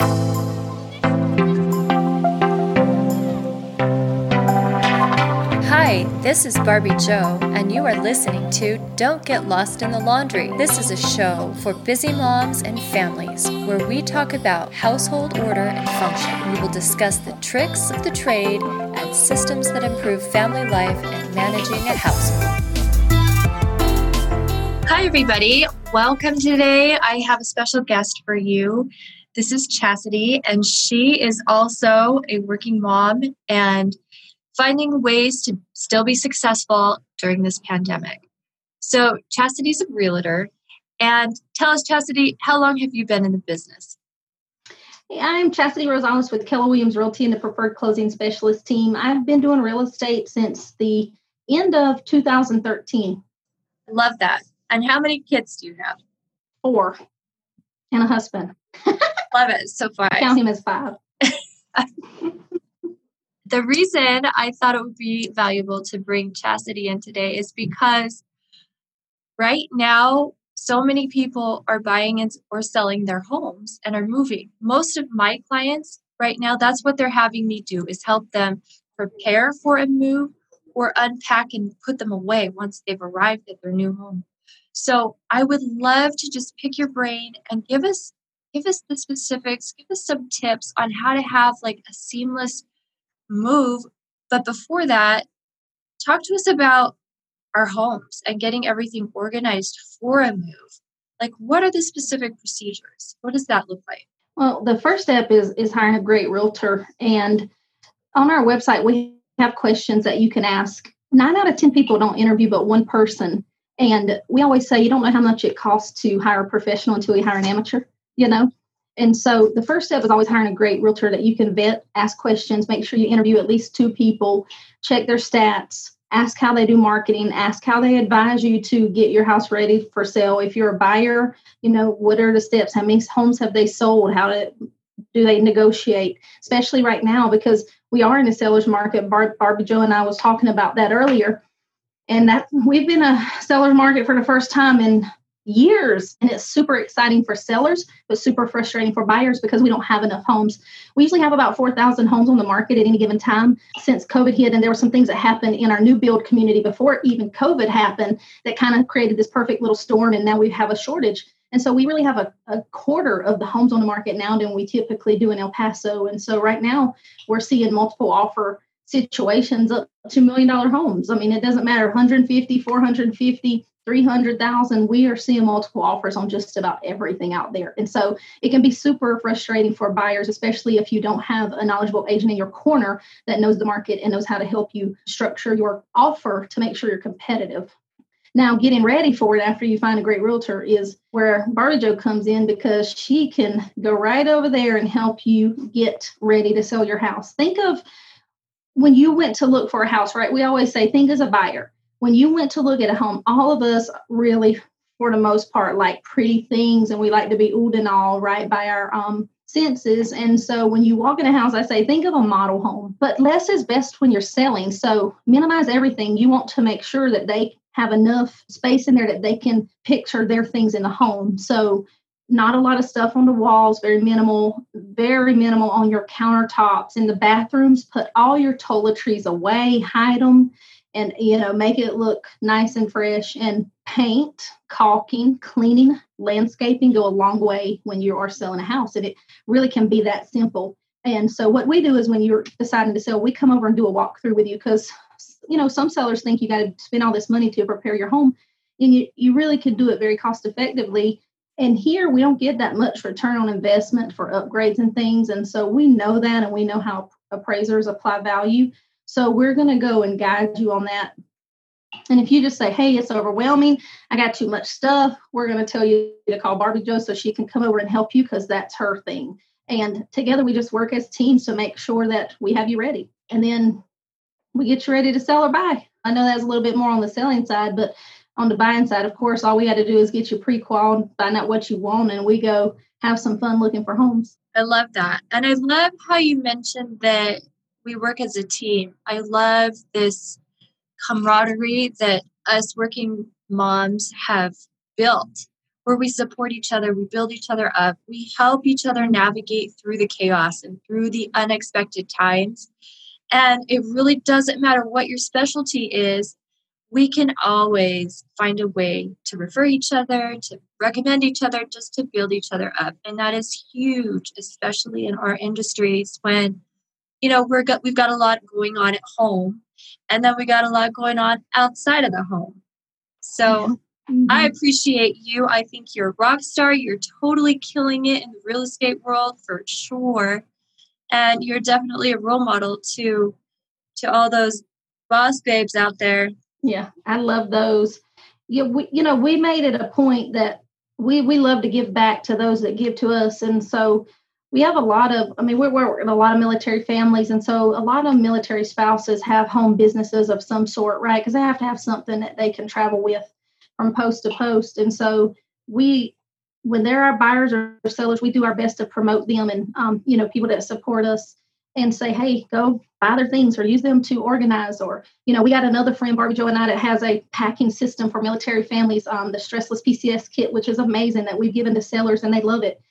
Hi, this is Barbie Joe, and you are listening to Don't Get Lost in the Laundry. This is a show for busy moms and families where we talk about household order and function. We will discuss the tricks of the trade and systems that improve family life and managing a household. Hi, everybody. Welcome today. I have a special guest for you. This is Chastity, and she is also a working mom and finding ways to still be successful during this pandemic. So, Chastity's a realtor. And tell us, Chastity, how long have you been in the business? Hey, I'm Chastity Rosales with Keller Williams Realty and the Preferred Closing Specialist team. I've been doing real estate since the end of 2013. I love that. And how many kids do you have? Four. And a husband. love it. So far. Count him as five. the reason I thought it would be valuable to bring Chastity in today is because right now, so many people are buying or selling their homes and are moving. Most of my clients right now, that's what they're having me do is help them prepare for a move or unpack and put them away once they've arrived at their new home. So I would love to just pick your brain and give us give us the specifics, give us some tips on how to have like a seamless move. But before that, talk to us about our homes and getting everything organized for a move. Like, what are the specific procedures? What does that look like? Well, the first step is is hiring a great realtor, and on our website we have questions that you can ask. Nine out of ten people don't interview, but one person. And we always say you don't know how much it costs to hire a professional until you hire an amateur. You know, and so the first step is always hiring a great realtor that you can vet, ask questions, make sure you interview at least two people, check their stats, ask how they do marketing, ask how they advise you to get your house ready for sale. If you're a buyer, you know, what are the steps? How many homes have they sold? How to, do they negotiate? Especially right now because we are in a seller's market. Bar- Barbie Joe and I was talking about that earlier. And that we've been a seller's market for the first time in years and it's super exciting for sellers but super frustrating for buyers because we don't have enough homes. We usually have about 4000 homes on the market at any given time since covid hit and there were some things that happened in our new build community before even covid happened that kind of created this perfect little storm and now we have a shortage. And so we really have a, a quarter of the homes on the market now than we typically do in el paso. And so right now we're seeing multiple offer situations up to million dollar homes. I mean it doesn't matter 150 450 300,000, we are seeing multiple offers on just about everything out there. And so it can be super frustrating for buyers, especially if you don't have a knowledgeable agent in your corner that knows the market and knows how to help you structure your offer to make sure you're competitive. Now, getting ready for it after you find a great realtor is where Barbie Joe comes in because she can go right over there and help you get ready to sell your house. Think of when you went to look for a house, right? We always say, think as a buyer when you went to look at a home, all of us really, for the most part, like pretty things and we like to be old and all right by our um, senses. And so when you walk in a house, I say, think of a model home, but less is best when you're selling. So minimize everything. You want to make sure that they have enough space in there that they can picture their things in the home. So not a lot of stuff on the walls, very minimal, very minimal on your countertops. In the bathrooms, put all your toiletries away, hide them and you know make it look nice and fresh and paint caulking cleaning landscaping go a long way when you are selling a house and it really can be that simple. And so what we do is when you're deciding to sell we come over and do a walkthrough with you because you know some sellers think you got to spend all this money to prepare your home and you, you really can do it very cost effectively. And here we don't get that much return on investment for upgrades and things and so we know that and we know how appraisers apply value so we're going to go and guide you on that. And if you just say, hey, it's overwhelming, I got too much stuff, we're going to tell you to call Barbie Joe so she can come over and help you because that's her thing. And together we just work as teams to make sure that we have you ready. And then we get you ready to sell or buy. I know that's a little bit more on the selling side, but on the buying side, of course, all we had to do is get you pre-qualified, find out what you want, and we go have some fun looking for homes. I love that. And I love how you mentioned that we work as a team. I love this camaraderie that us working moms have built where we support each other, we build each other up, we help each other navigate through the chaos and through the unexpected times. And it really doesn't matter what your specialty is, we can always find a way to refer each other, to recommend each other, just to build each other up. And that is huge, especially in our industries when, you know, we're got, we've got a lot going on at home and then we got a lot going on outside of the home. So mm-hmm. I appreciate you. I think you're a rock star. You're totally killing it in the real estate world for sure. And you're definitely a role model to to all those boss babes out there yeah, I love those. Yeah, we, you know, we made it a point that we we love to give back to those that give to us, and so we have a lot of. I mean, we're, we're a lot of military families, and so a lot of military spouses have home businesses of some sort, right? Because they have to have something that they can travel with from post to post, and so we when there are buyers or sellers, we do our best to promote them and um, you know people that support us and say, hey, go buy their things or use them to organize. Or, you know, we got another friend, Barbie Joe and I, that has a packing system for military families, um, the Stressless PCS kit, which is amazing that we've given to sellers and they love it.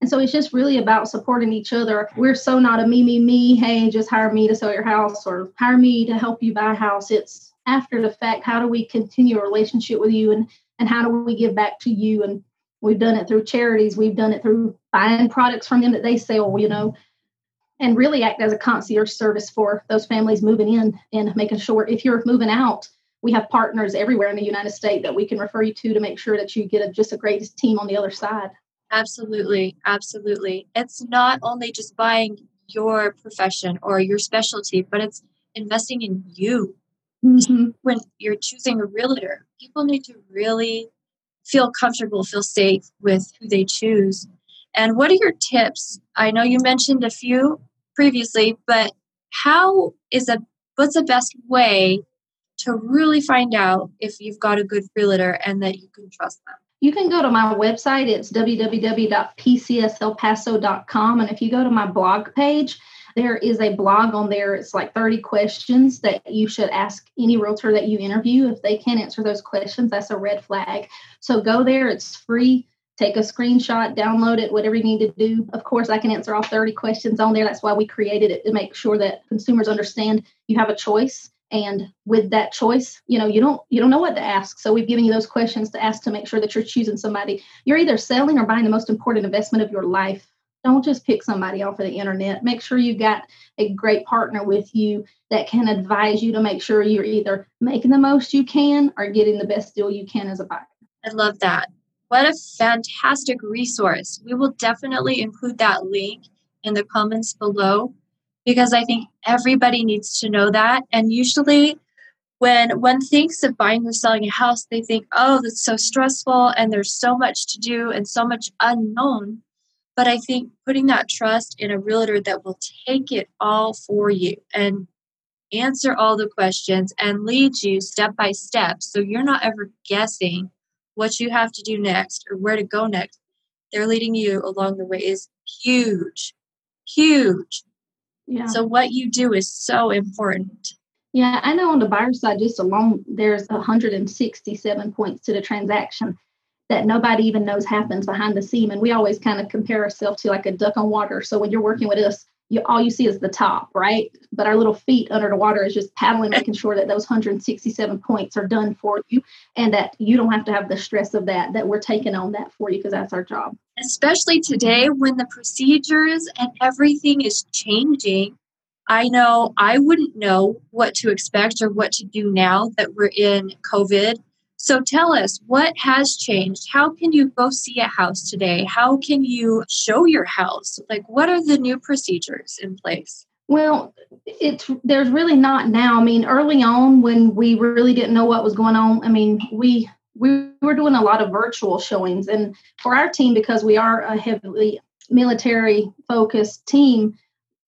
And so it's just really about supporting each other. We're so not a me, me, me, hey, just hire me to sell your house or hire me to help you buy a house. It's after the fact, how do we continue a relationship with you and, and how do we give back to you? And we've done it through charities, we've done it through buying products from them that they sell, you know, and really act as a concierge service for those families moving in and making sure if you're moving out, we have partners everywhere in the United States that we can refer you to to make sure that you get a, just a great team on the other side. Absolutely, absolutely. It's not only just buying your profession or your specialty, but it's investing in you. Mm-hmm. When you're choosing a realtor, people need to really feel comfortable, feel safe with who they choose. And what are your tips? I know you mentioned a few previously, but how is a what's the best way to really find out if you've got a good realtor and that you can trust them? You can go to my website. It's www.pcselpaso.com. And if you go to my blog page, there is a blog on there. It's like 30 questions that you should ask any realtor that you interview. If they can't answer those questions, that's a red flag. So go there. It's free take a screenshot, download it, whatever you need to do. Of course, I can answer all 30 questions on there. That's why we created it to make sure that consumers understand you have a choice. And with that choice, you know, you don't you don't know what to ask. So we've given you those questions to ask to make sure that you're choosing somebody. You're either selling or buying the most important investment of your life. Don't just pick somebody off of the internet. Make sure you've got a great partner with you that can advise you to make sure you're either making the most you can or getting the best deal you can as a buyer. I love that. What a fantastic resource. We will definitely include that link in the comments below because I think everybody needs to know that. And usually, when one thinks of buying or selling a house, they think, oh, that's so stressful and there's so much to do and so much unknown. But I think putting that trust in a realtor that will take it all for you and answer all the questions and lead you step by step so you're not ever guessing what you have to do next or where to go next. They're leading you along the way is huge, huge. Yeah. So what you do is so important. Yeah, I know on the buyer side, just alone, there's 167 points to the transaction that nobody even knows happens behind the scene. And we always kind of compare ourselves to like a duck on water. So when you're working with us, you all you see is the top, right? But our little feet under the water is just paddling, making sure that those 167 points are done for you and that you don't have to have the stress of that, that we're taking on that for you because that's our job. Especially today when the procedures and everything is changing. I know I wouldn't know what to expect or what to do now that we're in COVID so tell us what has changed? How can you go see a house today? How can you show your house? Like what are the new procedures in place? Well, it's there's really not now. I mean, early on when we really didn't know what was going on, I mean, we we were doing a lot of virtual showings and for our team because we are a heavily military focused team,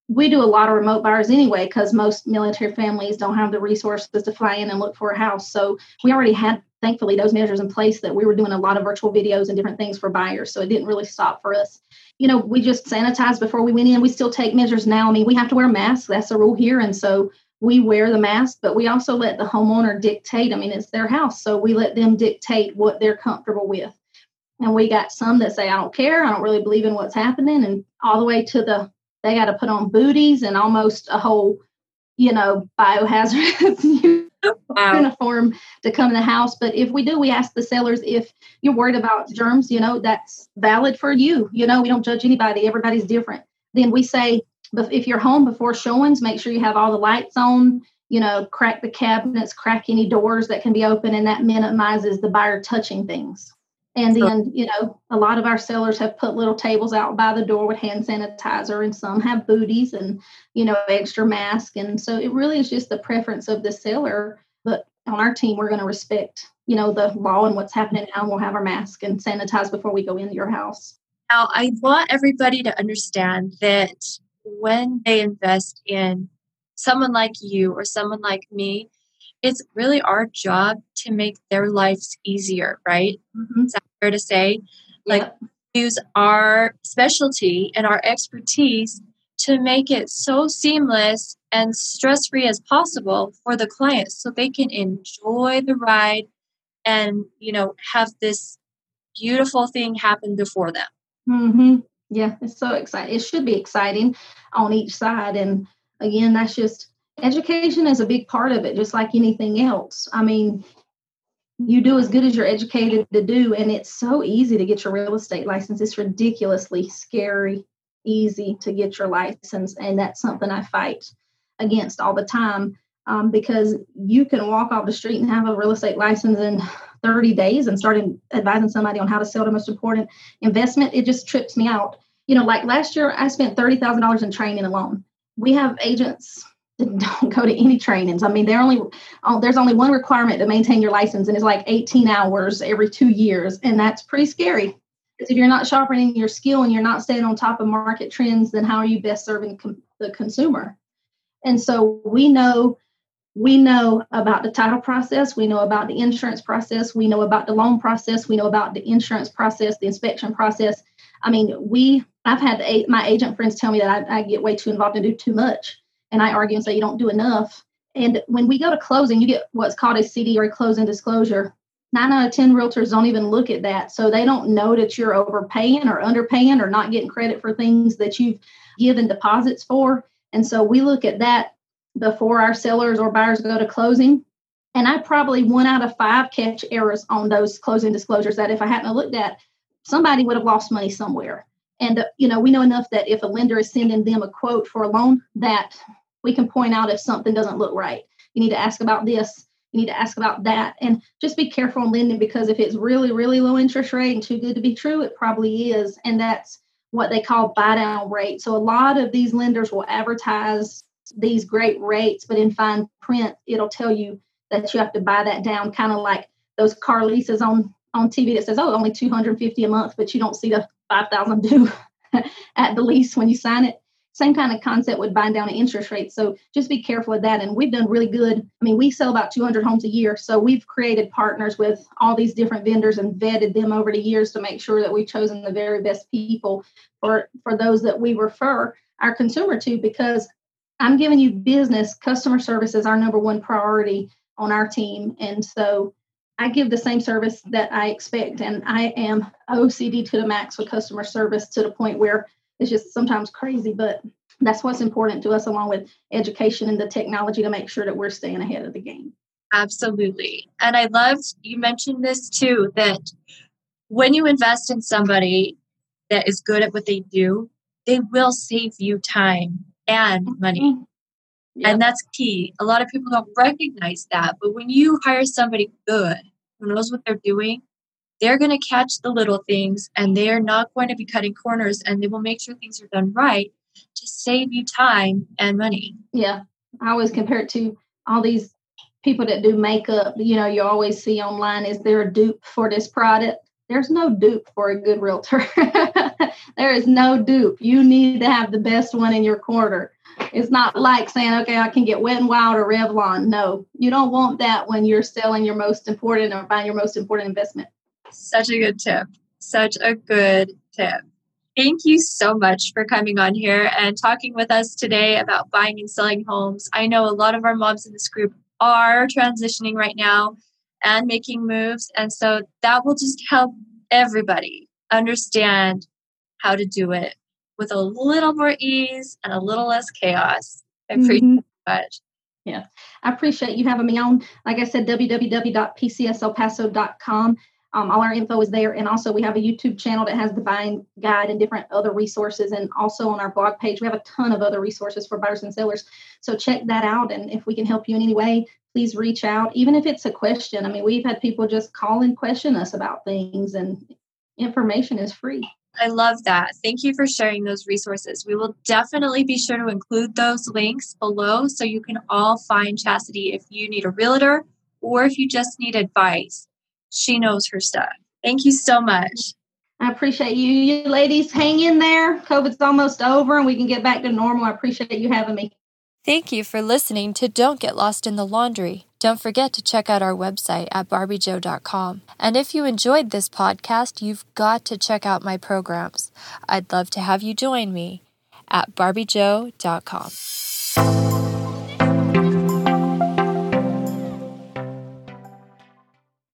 we do a lot of remote buyers anyway because most military families don't have the resources to fly in and look for a house. So we already had thankfully those measures in place that we were doing a lot of virtual videos and different things for buyers so it didn't really stop for us. You know we just sanitized before we went in. We still take measures now. I mean we have to wear masks. That's a rule here and so we wear the mask but we also let the homeowner dictate. I mean it's their house so we let them dictate what they're comfortable with. And we got some that say, I don't care, I don't really believe in what's happening, and all the way to the they got to put on booties and almost a whole, you know, biohazard wow. uniform to come in the house. But if we do, we ask the sellers if you're worried about germs, you know, that's valid for you. You know, we don't judge anybody, everybody's different. Then we say, if you're home before showings, make sure you have all the lights on, you know, crack the cabinets, crack any doors that can be open, and that minimizes the buyer touching things. And then, you know, a lot of our sellers have put little tables out by the door with hand sanitizer, and some have booties and, you know, extra mask. And so it really is just the preference of the seller. But on our team, we're going to respect, you know, the law and what's happening now. And we'll have our mask and sanitize before we go into your house. Now, I want everybody to understand that when they invest in someone like you or someone like me, it's really our job to make their lives easier, right? Mm-hmm. That fair to say? Like, use our specialty and our expertise to make it so seamless and stress free as possible for the client so they can enjoy the ride and, you know, have this beautiful thing happen before them. Mm-hmm. Yeah, it's so exciting. It should be exciting on each side. And again, that's just education is a big part of it, just like anything else. I mean, you do as good as you're educated to do, and it's so easy to get your real estate license. It's ridiculously scary, easy to get your license, and that's something I fight against all the time um, because you can walk off the street and have a real estate license in 30 days and start advising somebody on how to sell the most important investment. It just trips me out. You know, like last year, I spent $30,000 in training alone. We have agents don't go to any trainings. I mean, only oh, there's only one requirement to maintain your license, and it's like 18 hours every two years, and that's pretty scary. Because if you're not sharpening your skill and you're not staying on top of market trends, then how are you best serving com- the consumer? And so we know we know about the title process, we know about the insurance process, we know about the loan process, we know about the insurance process, the inspection process. I mean, we I've had my agent friends tell me that I, I get way too involved and do too much, and I argue and say you don't do enough. And when we go to closing, you get what's called a CD or a closing disclosure. Nine out of ten realtors don't even look at that, so they don't know that you're overpaying or underpaying or not getting credit for things that you've given deposits for. And so we look at that before our sellers or buyers go to closing. And I probably one out of five catch errors on those closing disclosures that if I hadn't looked at, somebody would have lost money somewhere. And uh, you know, we know enough that if a lender is sending them a quote for a loan, that we can point out if something doesn't look right. You need to ask about this. You need to ask about that, and just be careful on lending because if it's really, really low interest rate and too good to be true, it probably is, and that's what they call buy down rate. So a lot of these lenders will advertise these great rates, but in fine print, it'll tell you that you have to buy that down, kind of like those car leases on on TV that says, "Oh, only 250 a month," but you don't see the 5,000 due at the least when you sign it. Same kind of concept with buying down an interest rate. So just be careful with that. And we've done really good. I mean, we sell about 200 homes a year, so we've created partners with all these different vendors and vetted them over the years to make sure that we've chosen the very best people for for those that we refer our consumer to because I'm giving you business. Customer service is our number one priority on our team. And so I give the same service that I expect. And I am OCD to the max with customer service to the point where it's just sometimes crazy, but that's what's important to us, along with education and the technology to make sure that we're staying ahead of the game. Absolutely. And I loved you mentioned this too that when you invest in somebody that is good at what they do, they will save you time and money. Mm-hmm. Yep. And that's key. A lot of people don't recognize that. But when you hire somebody good who knows what they're doing, they're going to catch the little things and they're not going to be cutting corners and they will make sure things are done right to save you time and money. Yeah. I always compare it to all these people that do makeup. You know, you always see online, is there a dupe for this product? There's no dupe for a good realtor. there is no dupe. You need to have the best one in your corner. It's not like saying, okay, I can get Wet and Wild or Revlon. No, you don't want that when you're selling your most important or buying your most important investment. Such a good tip. Such a good tip. Thank you so much for coming on here and talking with us today about buying and selling homes. I know a lot of our moms in this group are transitioning right now and making moves. And so that will just help everybody understand how to do it with a little more ease and a little less chaos. I appreciate mm-hmm. much. Yeah, I appreciate you having me on. Like I said, www.pcselpaso.com. Um, all our info is there. And also, we have a YouTube channel that has the buying guide and different other resources. And also on our blog page, we have a ton of other resources for buyers and sellers. So check that out. And if we can help you in any way, please reach out, even if it's a question. I mean, we've had people just call and question us about things, and information is free. I love that. Thank you for sharing those resources. We will definitely be sure to include those links below so you can all find Chastity if you need a realtor or if you just need advice. She knows her stuff. Thank you so much. I appreciate you. You ladies hang in there. COVID's almost over and we can get back to normal. I appreciate you having me. Thank you for listening to Don't Get Lost in the Laundry. Don't forget to check out our website at barbiejoe.com. And if you enjoyed this podcast, you've got to check out my programs. I'd love to have you join me at barbiejoe.com.